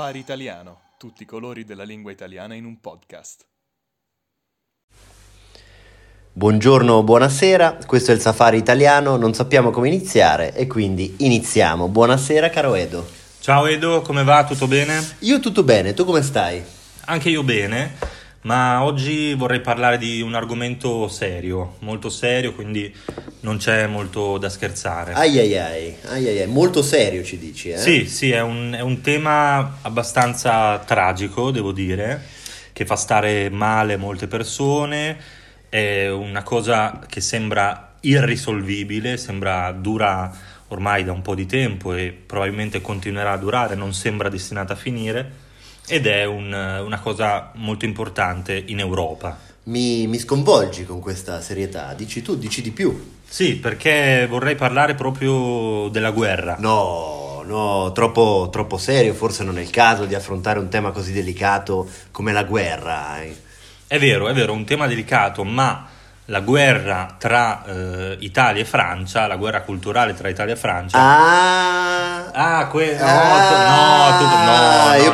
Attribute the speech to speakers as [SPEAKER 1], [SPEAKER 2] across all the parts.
[SPEAKER 1] Safari Italiano, tutti i colori della lingua italiana in un podcast.
[SPEAKER 2] Buongiorno, buonasera, questo è il Safari Italiano, non sappiamo come iniziare e quindi iniziamo. Buonasera caro Edo.
[SPEAKER 3] Ciao Edo, come va? Tutto bene?
[SPEAKER 2] Io tutto bene, tu come stai?
[SPEAKER 3] Anche io bene, ma oggi vorrei parlare di un argomento serio, molto serio, quindi non c'è molto da scherzare.
[SPEAKER 2] Ai ai ai, ai, ai, ai. molto serio ci dici, eh?
[SPEAKER 3] Sì, sì, è un, è un tema abbastanza tragico, devo dire, che fa stare male molte persone, è una cosa che sembra irrisolvibile, sembra dura ormai da un po' di tempo e probabilmente continuerà a durare, non sembra destinata a finire ed è un, una cosa molto importante in Europa.
[SPEAKER 2] Mi, mi, sconvolgi con questa serietà, dici tu, dici di più.
[SPEAKER 3] Sì, perché vorrei parlare proprio della guerra.
[SPEAKER 2] No, no, troppo, troppo serio, forse non è il caso di affrontare un tema così delicato come la guerra. Eh.
[SPEAKER 3] È vero, è vero, un tema delicato, ma la guerra tra eh, Italia e Francia, la guerra culturale tra Italia e Francia.
[SPEAKER 2] Ah,
[SPEAKER 3] ah, que- no, ah, no, tu,
[SPEAKER 2] no,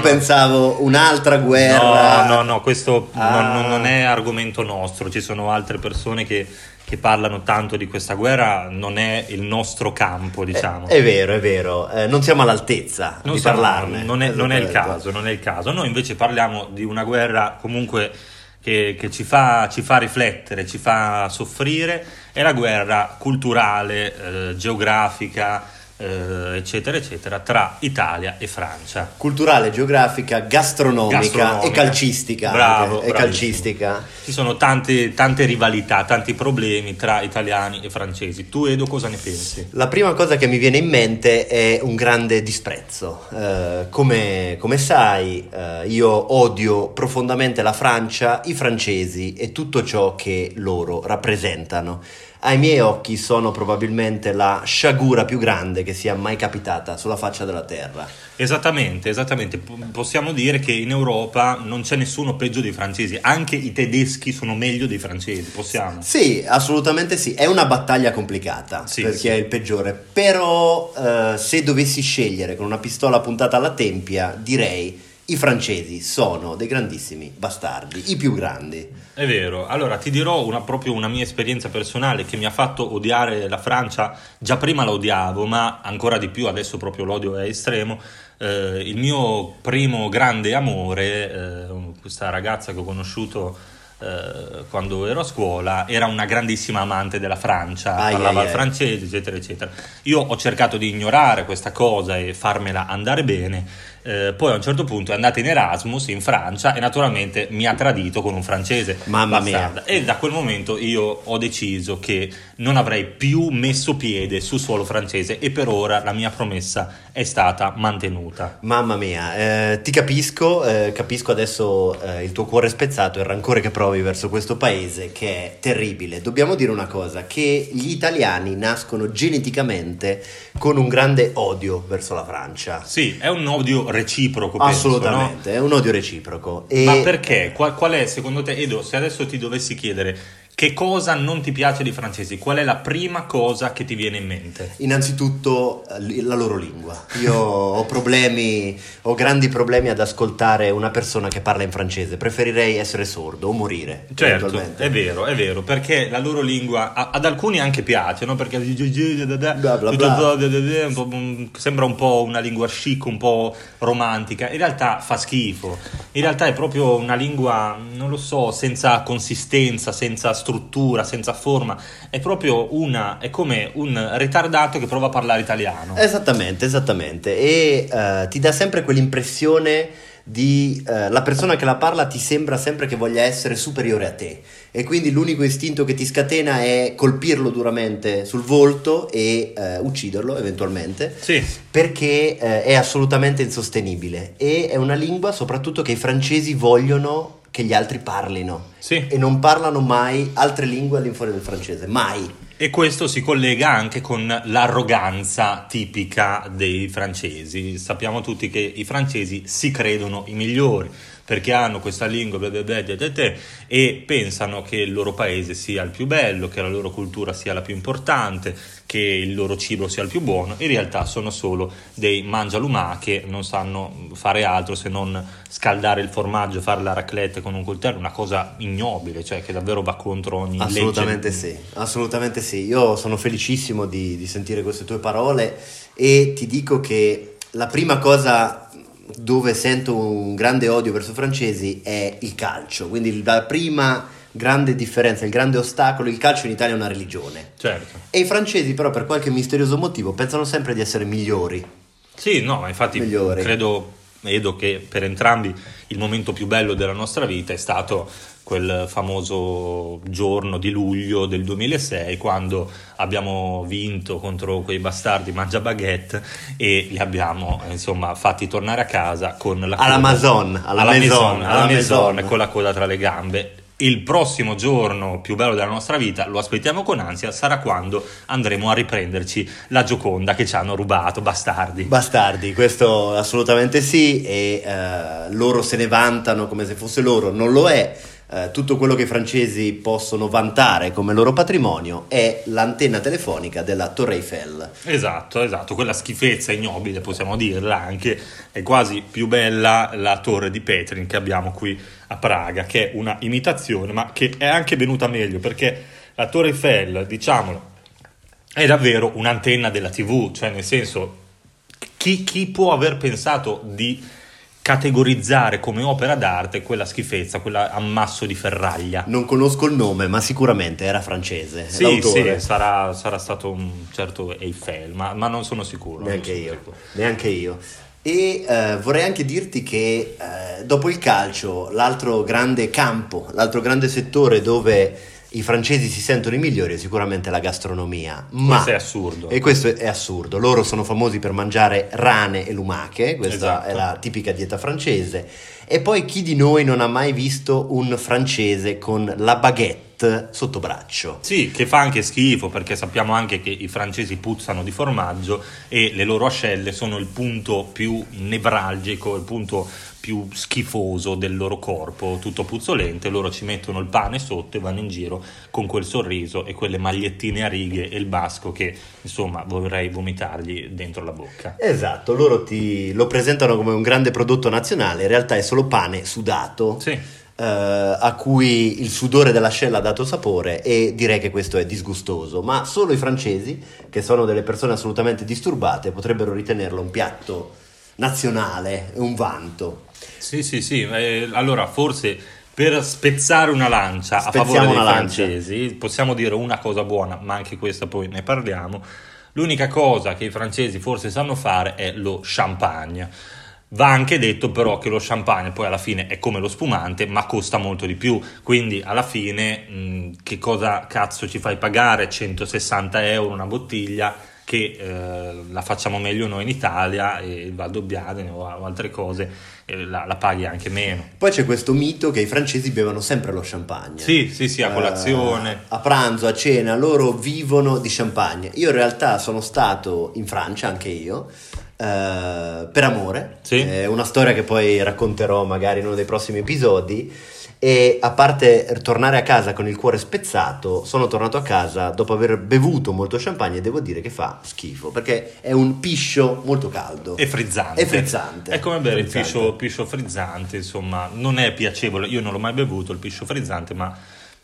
[SPEAKER 2] pensavo un'altra guerra.
[SPEAKER 3] No, no, no, questo ah. non, non, è argomento nostro, ci sono altre persone che, che, parlano tanto di questa guerra, non è il nostro campo, eh, diciamo.
[SPEAKER 2] È, è vero, è vero, eh, non siamo all'altezza non di siamo, parlarne.
[SPEAKER 3] Non è, non è il caso, non è il caso. Noi invece parliamo di una guerra comunque che, che ci, fa, ci, fa, riflettere, ci fa soffrire, è la guerra culturale, eh, geografica, eh, eccetera, eccetera, tra Italia e Francia.
[SPEAKER 2] Culturale, geografica, gastronomica, gastronomica. e calcistica.
[SPEAKER 3] Bravo,
[SPEAKER 2] e calcistica.
[SPEAKER 3] Ci sono tante, tante, rivalità, tanti problemi tra italiani e francesi. Tu, Edo, cosa ne pensi?
[SPEAKER 2] La prima cosa che mi viene in mente è un grande disprezzo. Eh, come, come, sai, eh, io odio profondamente la Francia, i francesi e tutto ciò che loro rappresentano ai miei occhi sono probabilmente la sciagura più grande che sia mai capitata sulla faccia della terra.
[SPEAKER 3] Esattamente, esattamente. Possiamo dire che in Europa non c'è nessuno peggio dei francesi, anche i tedeschi sono meglio dei francesi, possiamo?
[SPEAKER 2] Sì, assolutamente sì. È una battaglia complicata sì, perché sì. è il peggiore, però eh, se dovessi scegliere con una pistola puntata alla tempia, direi i francesi sono dei grandissimi bastardi, i più grandi.
[SPEAKER 3] È vero, allora ti dirò una, proprio una mia esperienza personale che mi ha fatto odiare la Francia, già prima la odiavo, ma ancora di più adesso proprio l'odio è estremo. Eh, il mio primo grande amore, eh, questa ragazza che ho conosciuto eh, quando ero a scuola era una grandissima amante della Francia, ai, parlava ai, il francese, eccetera, eccetera. Io ho cercato di ignorare questa cosa e farmela andare bene eh, poi a un certo punto è andata in Erasmus in Francia e naturalmente mi ha tradito con un francese.
[SPEAKER 2] Mamma bastarda.
[SPEAKER 3] mia. E da quel momento io ho deciso che non avrei più messo piede sul suolo francese e per ora la mia promessa è stata mantenuta.
[SPEAKER 2] Mamma mia, eh, ti capisco, eh, capisco adesso eh, il tuo cuore spezzato e il rancore che provi verso questo paese che è terribile. Dobbiamo dire una cosa, che gli italiani nascono geneticamente con un grande odio verso la Francia.
[SPEAKER 3] Sì, è un odio reciproco.
[SPEAKER 2] Assolutamente,
[SPEAKER 3] penso,
[SPEAKER 2] no? è un odio reciproco.
[SPEAKER 3] E... Ma perché? Qual, qual, è secondo te, Edo, se adesso ti dovessi chiedere che cosa non ti piace dei francesi? Qual è la prima cosa che ti viene in mente?
[SPEAKER 2] Innanzitutto eh, la loro lingua. Io ho problemi, ho grandi problemi ad ascoltare una persona che parla in francese. Preferirei essere sordo o morire.
[SPEAKER 3] Certo, è vero, è vero, perché la loro lingua ad alcuni anche piace, no? Perché bla bla bla. sembra un po' una lingua chic, un po' romantica. In realtà fa schifo. In realtà è proprio una lingua, non lo so, senza consistenza, senza struttura, senza forma, è proprio una, è come un ritardato che prova a parlare italiano.
[SPEAKER 2] Esattamente, esattamente, e uh, ti dà sempre quell'impressione di uh, la persona che la parla ti sembra sempre che voglia essere superiore a te e quindi l'unico istinto che ti scatena è colpirlo duramente sul volto e uh, ucciderlo eventualmente
[SPEAKER 3] sì.
[SPEAKER 2] perché uh, è assolutamente insostenibile e è una lingua soprattutto che i francesi vogliono che gli altri parlino
[SPEAKER 3] sì.
[SPEAKER 2] e non parlano mai altre lingue all'infuori del francese, mai.
[SPEAKER 3] E questo si collega anche con l'arroganza tipica dei francesi. Sappiamo tutti che i francesi si credono i migliori perché hanno questa lingua blah blah blah, e pensano che il loro paese sia il più bello, che la loro cultura sia la più importante, che il loro cibo sia il più buono. In realtà sono solo dei mangialumà che non sanno fare altro se non scaldare il formaggio, fare la raclette con un coltello, una cosa ignobile, cioè che davvero va contro ogni
[SPEAKER 2] assolutamente
[SPEAKER 3] legge.
[SPEAKER 2] Sì, assolutamente sì. Io sono felicissimo di, di sentire queste tue parole e ti dico che la prima cosa dove sento un grande odio verso i francesi è il calcio, quindi la prima grande differenza, il grande ostacolo, il calcio in Italia è una religione.
[SPEAKER 3] Certo.
[SPEAKER 2] E i francesi però per qualche misterioso motivo pensano sempre di essere migliori.
[SPEAKER 3] Sì, no, infatti migliori. credo Edo che per entrambi il momento più bello della nostra vita è stato quel famoso giorno di luglio del 2006 quando abbiamo vinto contro quei bastardi Mangia Baguette e li abbiamo insomma fatti tornare a casa con la
[SPEAKER 2] alla Maison, alla,
[SPEAKER 3] alla
[SPEAKER 2] Maison,
[SPEAKER 3] Maison, alla Maison, Maison. con la coda tra le gambe il prossimo giorno più bello della nostra vita, lo aspettiamo con ansia, sarà quando andremo a riprenderci la Gioconda che ci hanno rubato, bastardi.
[SPEAKER 2] Bastardi, questo assolutamente sì, e uh, loro se ne vantano come se fosse loro, non lo è. Uh, tutto quello che i francesi possono vantare come loro patrimonio è l'antenna telefonica della Torre Eiffel.
[SPEAKER 3] Esatto, esatto, quella schifezza ignobile, possiamo dirla anche, è quasi più bella la torre di Petrin che abbiamo qui a Praga, che è una imitazione, ma che è anche venuta meglio perché la Torre Eiffel, diciamolo, è davvero un'antenna della TV, cioè nel senso, chi, chi può aver pensato di categorizzare come opera d'arte quella schifezza, quell'ammasso di ferraglia.
[SPEAKER 2] Non conosco il nome, ma sicuramente era francese.
[SPEAKER 3] Sì, l'autore. sì sarà, sarà, stato un certo Eiffel, ma, ma non sono sicuro.
[SPEAKER 2] Neanche
[SPEAKER 3] sono
[SPEAKER 2] io.
[SPEAKER 3] Sicuro.
[SPEAKER 2] Neanche io. E eh, vorrei anche dirti che eh, dopo il calcio, l'altro grande campo, l'altro grande settore dove i francesi si sentono i migliori è sicuramente la gastronomia. Ma,
[SPEAKER 3] questo è assurdo.
[SPEAKER 2] E questo è assurdo. Loro sono famosi per mangiare rane e lumache, questa
[SPEAKER 3] esatto.
[SPEAKER 2] è la tipica dieta francese. E poi chi di noi non ha mai visto un francese con la baguette? sotto braccio.
[SPEAKER 3] Sì, che fa anche schifo perché sappiamo anche che i francesi puzzano di formaggio e le loro ascelle sono il punto più nevralgico, il punto più schifoso del loro corpo, tutto puzzolente, loro ci mettono il pane sotto e vanno in giro con quel sorriso e quelle magliettine a righe e il basco che insomma vorrei vomitargli dentro la bocca.
[SPEAKER 2] Esatto, loro ti lo presentano come un grande prodotto nazionale, in realtà è solo pane sudato.
[SPEAKER 3] Sì
[SPEAKER 2] Uh, a cui il sudore dell'ascella ha dato sapore e direi che questo è disgustoso, ma solo i francesi, che sono delle persone assolutamente disturbate, potrebbero ritenerlo un piatto nazionale, un vanto.
[SPEAKER 3] Sì, sì, sì, eh, allora forse per spezzare una lancia
[SPEAKER 2] Spezziamo
[SPEAKER 3] a favore dei
[SPEAKER 2] lancia.
[SPEAKER 3] francesi, possiamo dire una cosa buona, ma anche questa poi ne parliamo. L'unica cosa che i francesi forse sanno fare è lo champagne Va anche detto però che lo champagne poi alla fine è come lo spumante, ma costa molto di più, quindi alla fine mh, che cosa cazzo ci fai pagare 160 euro una bottiglia che eh, la facciamo meglio noi in Italia e il Valdobbiadene o altre cose eh, la, la, paghi anche meno.
[SPEAKER 2] Poi c'è questo mito che i francesi bevono sempre lo champagne.
[SPEAKER 3] Sì, sì, sì, a colazione.
[SPEAKER 2] Uh, a pranzo, a cena, loro vivono di champagne. Io in realtà sono stato in Francia, anche io, Uh, per amore,
[SPEAKER 3] sì.
[SPEAKER 2] è una storia che poi racconterò magari in uno dei prossimi episodi. E a parte tornare a casa con il cuore spezzato, sono tornato a casa dopo aver bevuto molto champagne e devo dire che fa schifo perché è un piscio molto caldo
[SPEAKER 3] e frizzante.
[SPEAKER 2] È frizzante.
[SPEAKER 3] È come bere il piscio, piscio frizzante, insomma, non è piacevole. Io non l'ho mai bevuto il piscio frizzante, ma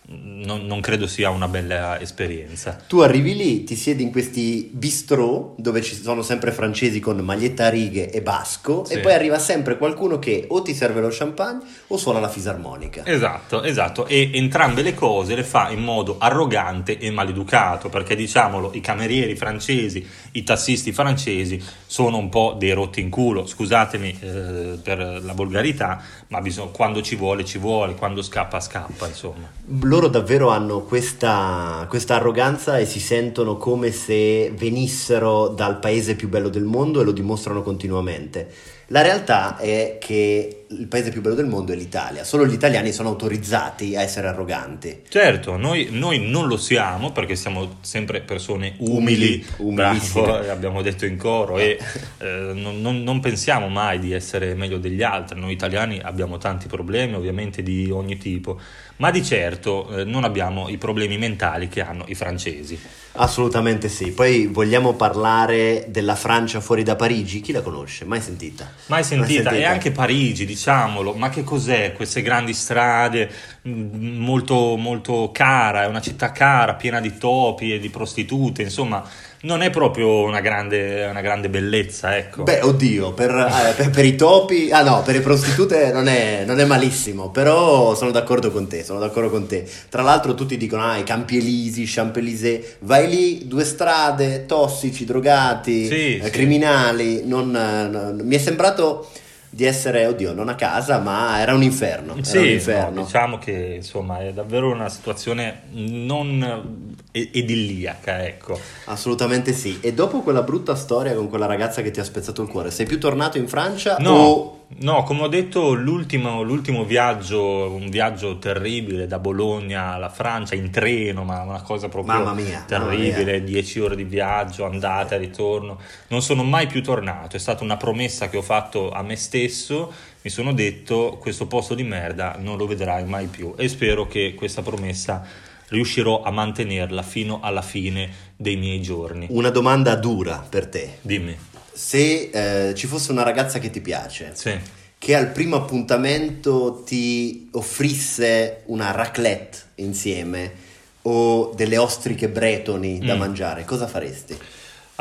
[SPEAKER 3] non, non, credo sia una bella esperienza.
[SPEAKER 2] Tu arrivi lì, ti siedi in questi bistrò dove ci sono sempre francesi con maglietta a righe e basco
[SPEAKER 3] Sì.
[SPEAKER 2] e poi arriva sempre qualcuno che o ti serve lo champagne o suona la fisarmonica.
[SPEAKER 3] Esatto, esatto, e entrambe le cose le fa in modo arrogante e maleducato, perché diciamolo, i camerieri francesi, i tassisti francesi sono un po' dei rotti in culo, scusatemi eh, per la volgarità, ma bisogna, quando ci vuole ci vuole, quando scappa scappa, insomma.
[SPEAKER 2] Loro davvero hanno questa, questa arroganza e si sentono come se venissero dal paese più bello del mondo e lo dimostrano continuamente. La realtà è che il paese più bello del mondo è l'Italia. Solo gli italiani sono autorizzati a essere arroganti.
[SPEAKER 3] Certo, noi, noi non lo siamo perché siamo sempre persone umili,
[SPEAKER 2] Umili,
[SPEAKER 3] bravo, abbiamo detto in coro, e eh, non, non- non pensiamo mai di essere meglio degli altri. Noi italiani abbiamo tanti problemi, ovviamente di ogni tipo, ma di certo eh, non abbiamo i problemi mentali che hanno i francesi.
[SPEAKER 2] Assolutamente sì. Poi vogliamo parlare della Francia fuori da Parigi? Chi la conosce? Mai sentita?
[SPEAKER 3] Mai sentita, e anche Parigi, diciamolo, ma che cos'è queste grandi strade mh, molto, molto cara, è una città cara, piena di topi e di prostitute, insomma, non è proprio una grande, una grande bellezza, ecco.
[SPEAKER 2] Beh, oddio, per, eh, per- per i topi, ah no, per le prostitute non è, non è malissimo, però sono d'accordo con te, sono d'accordo con te. Tra l'altro tutti dicono, ah, i Campi Elisi, Champs-Élysées, vai lì, due strade, tossici, drogati,
[SPEAKER 3] Sì,
[SPEAKER 2] eh,
[SPEAKER 3] sì.
[SPEAKER 2] criminali, non, eh, non- mi è sembrato di essere, oddio, non a casa, ma era un inferno, era un
[SPEAKER 3] Sì,
[SPEAKER 2] inferno.
[SPEAKER 3] no, diciamo che insomma è davvero una situazione non idilliaca, ecco.
[SPEAKER 2] Assolutamente sì. E dopo quella brutta storia con quella ragazza che ti ha spezzato il cuore, sei più tornato in Francia
[SPEAKER 3] No,
[SPEAKER 2] o...
[SPEAKER 3] no, come ho detto, l'ultimo, l'ultimo viaggio, un viaggio terribile da Bologna alla Francia in treno, ma una cosa proprio
[SPEAKER 2] Mamma mia, mamma
[SPEAKER 3] terribile, 10 ore di viaggio, andata e ritorno. Non sono mai più tornato, è stata una promessa che ho fatto a me stesso, mi sono detto questo posto di merda non lo vedrai mai più e spero che questa promessa riuscirò a mantenerla fino alla fine dei miei giorni.
[SPEAKER 2] Una domanda dura per te.
[SPEAKER 3] Dimmi.
[SPEAKER 2] Se eh, ci fosse una ragazza che ti piace,
[SPEAKER 3] Sì.
[SPEAKER 2] che al primo appuntamento ti offrisse una raclette insieme o delle ostriche bretoni da
[SPEAKER 3] Mm.
[SPEAKER 2] mangiare, cosa faresti?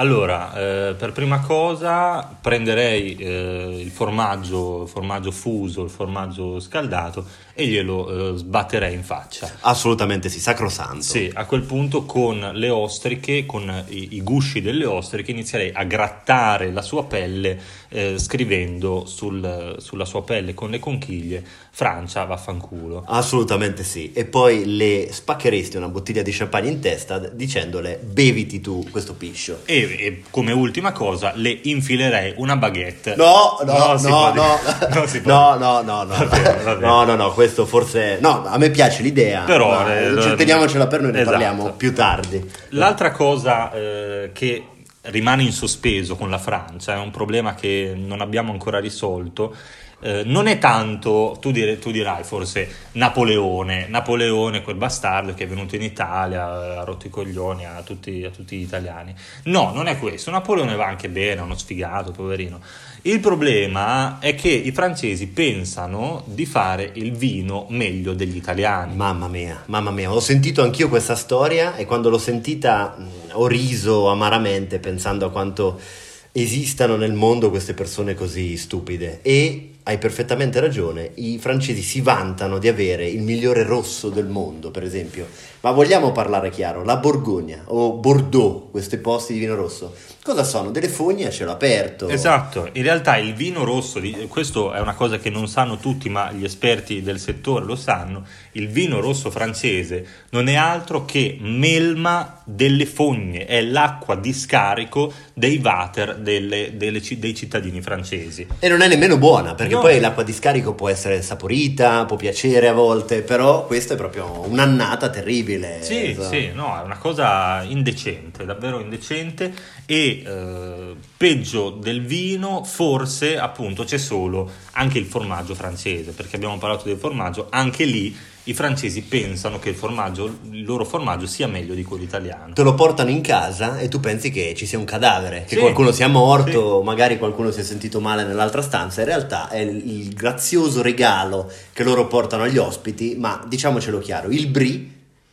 [SPEAKER 3] Allora, eh, per prima cosa prenderei eh, il formaggio, formaggio fuso, il formaggio scaldato e glielo eh, sbatterei in faccia.
[SPEAKER 2] Assolutamente sì, sacrosanto.
[SPEAKER 3] Sì, a quel punto con le ostriche, con i, i gusci delle ostriche, inizierei a grattare la sua pelle eh, scrivendo sul- sulla sua pelle con le conchiglie Francia vaffanculo.
[SPEAKER 2] Assolutamente sì. E poi le spaccheresti una bottiglia di champagne in testa dicendole beviti tu questo piscio.
[SPEAKER 3] E, e come ultima cosa le infilerei una baguette.
[SPEAKER 2] No, no, no, no, no, no, no, no,
[SPEAKER 3] bene.
[SPEAKER 2] no, no, no, questo forse, no, a me piace l'idea,
[SPEAKER 3] Però, eh,
[SPEAKER 2] eh, teniamocela per noi, ne
[SPEAKER 3] esatto.
[SPEAKER 2] parliamo più tardi.
[SPEAKER 3] L'altra cosa eh, che rimane in sospeso con la Francia, è un problema che non abbiamo ancora risolto, eh, non è tanto, tu, dire- tu dirai forse Napoleone, Napoleone quel bastardo che è venuto in Italia, ha rotto i coglioni a tutti, a tutti gli italiani. No, non è questo, Napoleone va anche bene, è uno sfigato, poverino. Il problema è che i francesi pensano di fare il vino meglio degli italiani.
[SPEAKER 2] Mamma mia, mamma mia, ho sentito anch'io questa storia e quando l'ho sentita mh, ho riso amaramente pensando a quanto esistano nel mondo queste persone così stupide e hai perfettamente ragione, i francesi si vantano di avere il migliore rosso del mondo, per esempio, ma vogliamo parlare chiaro, la Borgogna o Bordeaux, questi posti di vino rosso, cosa sono? Delle fogne a cielo aperto.
[SPEAKER 3] Esatto, in realtà il vino rosso, questo è una cosa che non sanno tutti, ma gli esperti del settore lo sanno, il vino rosso francese non è altro che melma delle fogne, è l'acqua di scarico dei water delle- delle dei cittadini francesi.
[SPEAKER 2] E non è nemmeno buona, perché
[SPEAKER 3] No.
[SPEAKER 2] poi l'acqua di scarico può essere saporita, può piacere a volte, però questa è proprio un'annata terribile.
[SPEAKER 3] Sì,
[SPEAKER 2] Esatto.
[SPEAKER 3] sì, no, è una cosa indecente, davvero indecente e eh, peggio del vino forse appunto c'è solo anche il formaggio francese, perché abbiamo parlato del formaggio, anche lì i francesi pensano che il formaggio, il loro formaggio sia meglio di quello italiano.
[SPEAKER 2] Te lo portano in casa e tu pensi che ci sia un cadavere, che
[SPEAKER 3] Sì,
[SPEAKER 2] qualcuno sia morto, magari qualcuno si è sentito male nell'altra stanza. In realtà è il, il grazioso regalo che loro portano agli ospiti, ma diciamocelo chiaro, il brie,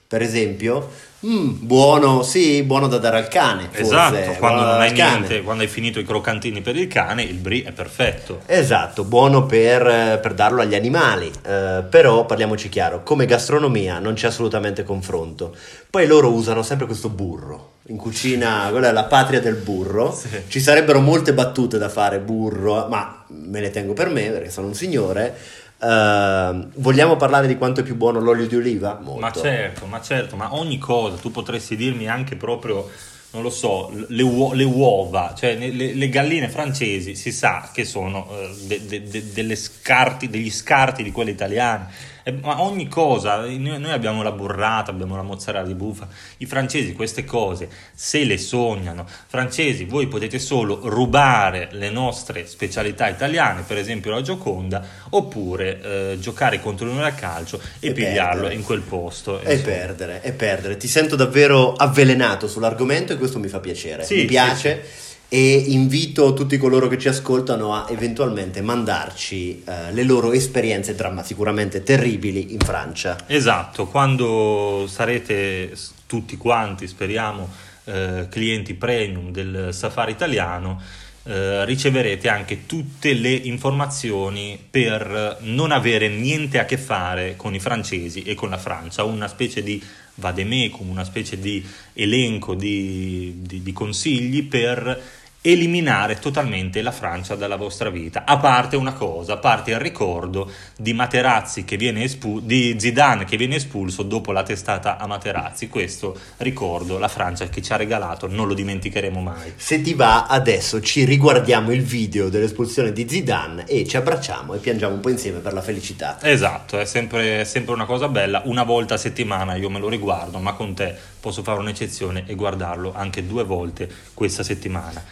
[SPEAKER 2] per esempio, mm, buono, sì, buono da dare al cane. Forse,
[SPEAKER 3] Esatto, quando non hai
[SPEAKER 2] cane.
[SPEAKER 3] niente, quando hai finito i croccantini per il cane, il brie è perfetto.
[SPEAKER 2] Esatto, buono per, eh, per darlo agli animali, eh, però parliamoci chiaro, come gastronomia non c'è assolutamente confronto. Poi loro usano sempre questo burro, in cucina, quella è la patria del burro,
[SPEAKER 3] Sì.
[SPEAKER 2] ci sarebbero molte battute da fare burro, ma me ne tengo per me perché sono un signore. Eh, vogliamo parlare di quanto è più buono l'olio di oliva? Molto.
[SPEAKER 3] Ma certo, ma certo, ma ogni cosa, tu potresti dirmi anche proprio non lo so, le, uo- le uova, cioè le, le, galline francesi si sa che sono eh, de- de- de- scarti, degli scarti di quelle italiane ma ogni cosa, noi abbiamo la burrata, abbiamo la mozzarella di bufala, i francesi queste cose se le sognano, francesi voi potete solo rubare le nostre specialità italiane, per esempio la Gioconda, oppure eh, giocare contro noi al calcio e, e pigliarlo perdere. in quel posto.
[SPEAKER 2] E insomma. perdere, e perdere. Ti sento davvero avvelenato sull'argomento e questo mi fa piacere, sì, mi piace. Sì, sì e invito tutti coloro che ci ascoltano a eventualmente mandarci eh, le loro esperienze dramma sicuramente terribili in Francia.
[SPEAKER 3] Esatto, quando sarete tutti quanti, speriamo, eh, clienti premium del Safari italiano, eh, riceverete anche tutte le informazioni per non avere niente a che fare con i francesi e con la Francia, una specie di vademecum, una specie di elenco di, di, di consigli per eliminare totalmente la Francia dalla vostra vita, a parte una cosa, a parte il ricordo di Materazzi che viene espulso, di Zidane che viene espulso dopo la testata a Materazzi, questo ricordo, la Francia che ci ha regalato, non lo dimenticheremo mai.
[SPEAKER 2] Se ti va, adesso ci riguardiamo il video dell'espulsione di Zidane e ci abbracciamo e piangiamo un po' insieme per la felicità.
[SPEAKER 3] Esatto, è sempre, è sempre una cosa bella, una volta a settimana io me lo riguardo, ma con te posso fare un'eccezione e guardarlo anche due volte questa settimana.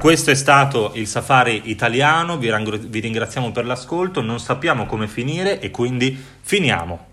[SPEAKER 3] Questo è stato il safari italiano, vi ringraziamo per l'ascolto, non sappiamo come finire e quindi finiamo.